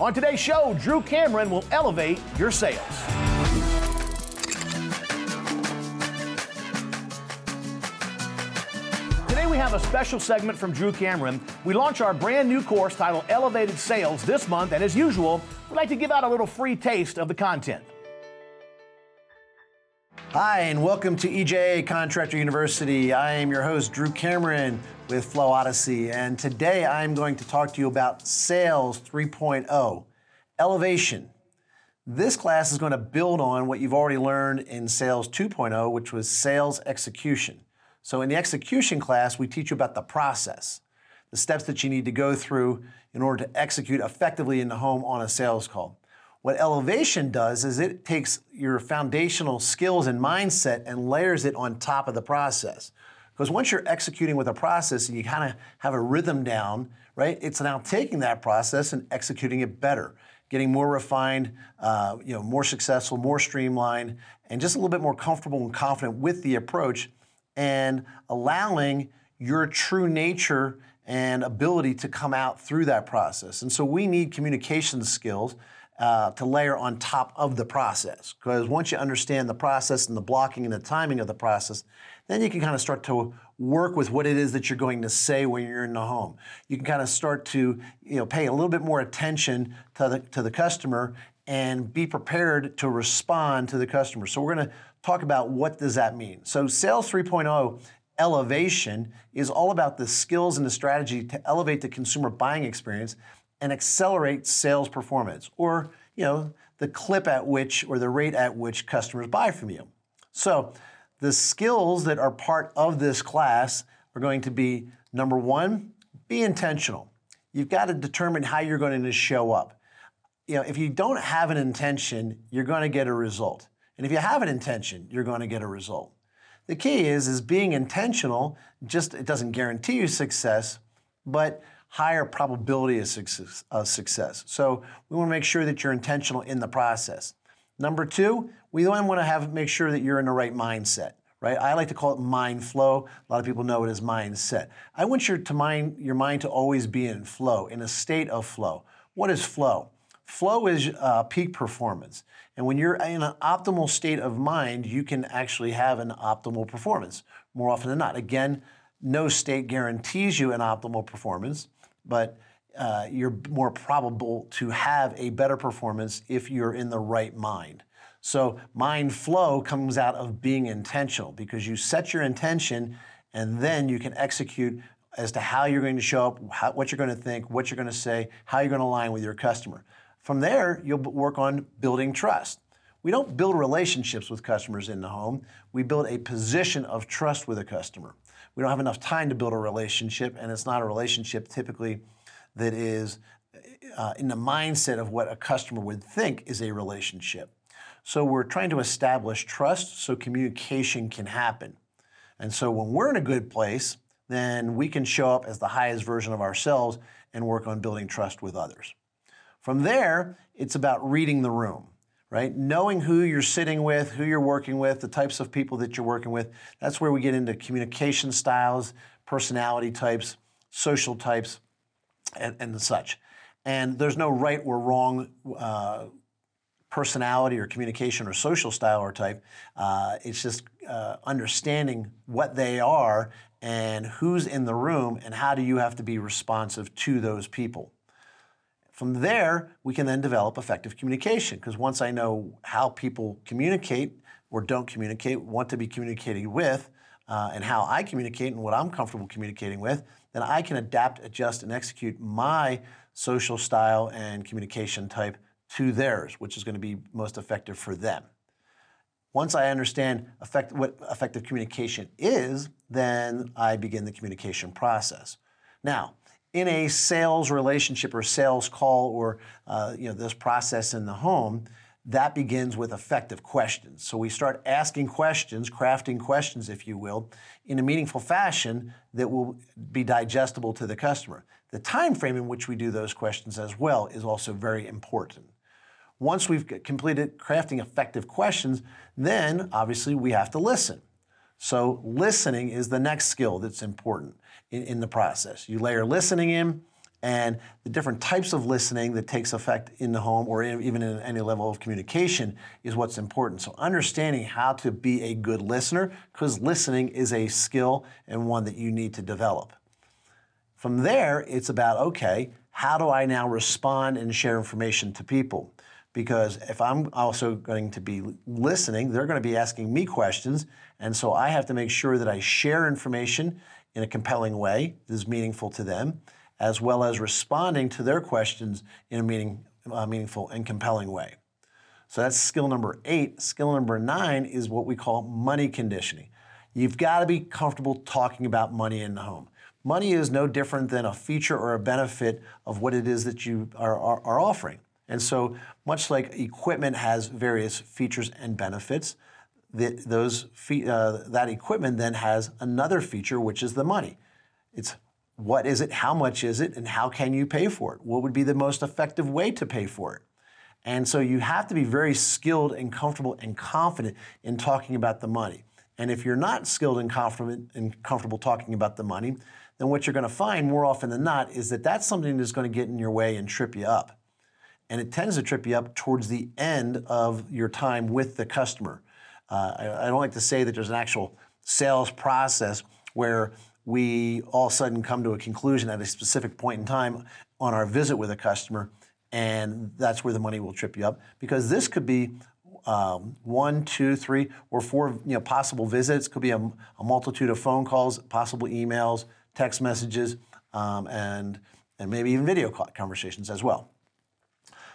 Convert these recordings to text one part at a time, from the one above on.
On today's show, Drew Cameron will elevate your sales. Today we have a special segment from Drew Cameron. We launch our brand new course titled Elevated Sales this month, and as usual, we'd like to give out a little free taste of the content. Hi, and welcome to EGIA Contractor University. I am your host, Drew Cameron with Flow Odyssey, and today I'm going to talk to you about Sales 3.0 Elevation. This class is going to build on what you've already learned in Sales 2.0, which was sales execution. So, in the execution class, we teach you about the process, the steps that you need to go through in order to execute effectively in the home on a sales call. What elevation does is it takes your foundational skills and mindset and layers it on top of the process. Because once you're executing with a process and you kind of have a rhythm down, right, it's now taking that process and executing it better, getting more refined, uh, you know, more successful, more streamlined, and just a little bit more comfortable and confident with the approach, and allowing your true nature and ability to come out through that process. And so we need communication skills uh, to layer on top of the process. Because once you understand the process and the blocking and the timing of the process, then you can kind of start to work with what it is that you're going to say when you're in the home. You can kind of start to you know pay a little bit more attention to the to the customer and be prepared to respond to the customer. So we're going to talk about what does that mean. So sales 3.0 elevation is all about the skills and the strategy to elevate the consumer buying experience and accelerate sales performance or, you know, the clip at which or the rate at which customers buy from you. So, the skills that are part of this class are going to be number 1, be intentional. You've got to determine how you're going to show up. You know, if you don't have an intention, you're going to get a result. And if you have an intention, you're going to get a result. The key is is being intentional, just it doesn't guarantee you success, but higher probability of success, of success. So we want to make sure that you're intentional in the process. Number two, we then want to have make sure that you're in the right mindset. Right? I like to call it mind flow. A lot of people know it as mindset. I want your to mind your mind to always be in flow, in a state of flow. What is flow? Flow is uh, peak performance. And when you're in an optimal state of mind, you can actually have an optimal performance more often than not. Again, no state guarantees you an optimal performance but uh, you're more probable to have a better performance if you're in the right mind. So, mind flow comes out of being intentional because you set your intention and then you can execute as to how you're going to show up, how, what you're going to think, what you're going to say, how you're going to align with your customer. From there, you'll work on building trust. We don't build relationships with customers in the home, we build a position of trust with a customer we don't have enough time to build a relationship, and it's not a relationship typically that is uh, in the mindset of what a customer would think is a relationship. So we're trying to establish trust so communication can happen. And so when we're in a good place, then we can show up as the highest version of ourselves and work on building trust with others. From there, it's about reading the room right? Knowing who you're sitting with, who you're working with, the types of people that you're working with. That's where we get into communication styles, personality types, social types, and, and such. And there's no right or wrong uh, personality or communication or social style or type. Uh, it's just uh, understanding what they are and who's in the room and how do you have to be responsive to those people. From there, we can then develop effective communication because once I know how people communicate or don't communicate, want to be communicated with, uh, and how I communicate and what I'm comfortable communicating with, then I can adapt, adjust, and execute my social style and communication type to theirs, which is going to be most effective for them. Once I understand effect, what effective communication is, then I begin the communication process. Now, in a sales relationship or sales call or uh, you know this process in the home that begins with effective questions. So we start asking questions crafting questions if you will in a meaningful fashion that will be digestible to the customer. The time frame in which we do those questions as well is also very important. Once we've completed crafting effective questions then obviously we have to listen so listening is the next skill that's important in, in the process. You layer listening in, and the different types of listening that takes effect in the home or in, even in any level of communication is what's important. So understanding how to be a good listener, because listening is a skill and one that you need to develop. From there, it's about okay, how do I now respond and share information to people? Because if I'm also going to be listening, they're going to be asking me questions. And so I have to make sure that I share information in a compelling way that is meaningful to them as well as responding to their questions in a meaning, uh, meaningful and compelling way. So that's skill number eight. Skill number nine is what we call money conditioning. You've got to be comfortable talking about money in the home. Money is no different than a feature or a benefit of what it is that you are, are, are offering. And so, much like equipment has various features and benefits, the, those uh, that equipment then has another feature, which is the money. It's what is it? How much is it? And how can you pay for it? What would be the most effective way to pay for it? And so you have to be very skilled and comfortable and confident in talking about the money. And if you're not skilled and confident and comfortable talking about the money, then what you're going to find more often than not is that that's something that's going to get in your way and trip you up. And it tends to trip you up towards the end of your time with the customer. Uh, I, I don't like to say that there's an actual sales process where we all of a sudden come to a conclusion at a specific point in time on our visit with a customer, and that's where the money will trip you up because this could be um, one, two, three, or four you know, possible visits. Could be a, a multitude of phone calls, possible emails, text messages, um, and and maybe even video conversations as well.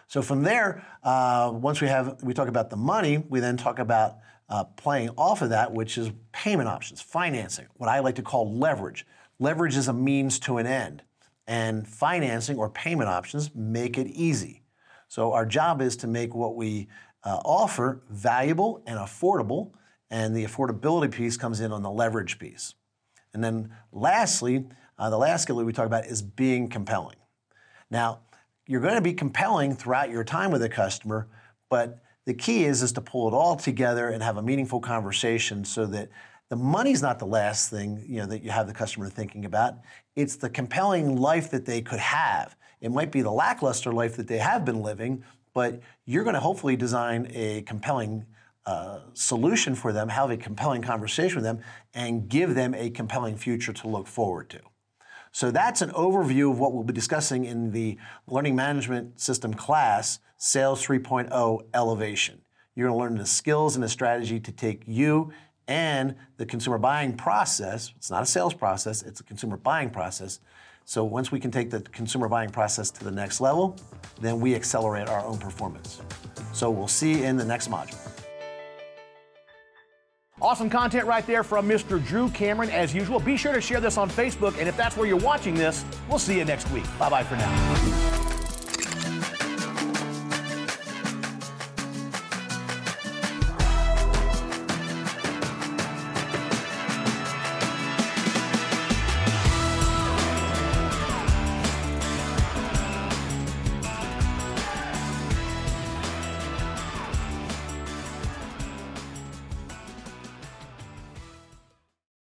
So from there, uh, once we have we talk about the money, we then talk about uh, playing off of that, which is payment options, financing, what I like to call leverage. Leverage is a means to an end, and financing or payment options make it easy. So, our job is to make what we uh, offer valuable and affordable, and the affordability piece comes in on the leverage piece. And then, lastly, uh, the last skill that we talk about is being compelling. Now, you're going to be compelling throughout your time with a customer, but the key is is to pull it all together and have a meaningful conversation so that the money's not the last thing you know that you have the customer thinking about. It's the compelling life that they could have. It might be the lackluster life that they have been living but you're going to hopefully design a compelling uh, solution for them have a compelling conversation with them and give them a compelling future to look forward to so that's an overview of what we'll be discussing in the Learning Management System class, Sales 3.0 Elevation. You're going to learn the skills and the strategy to take you and the consumer buying process. It's not a sales process, it's a consumer buying process. So once we can take the consumer buying process to the next level, then we accelerate our own performance. So we'll see you in the next module. Awesome content right there from Mr. Drew Cameron, as usual. Be sure to share this on Facebook, and if that's where you're watching this, we'll see you next week. Bye bye for now.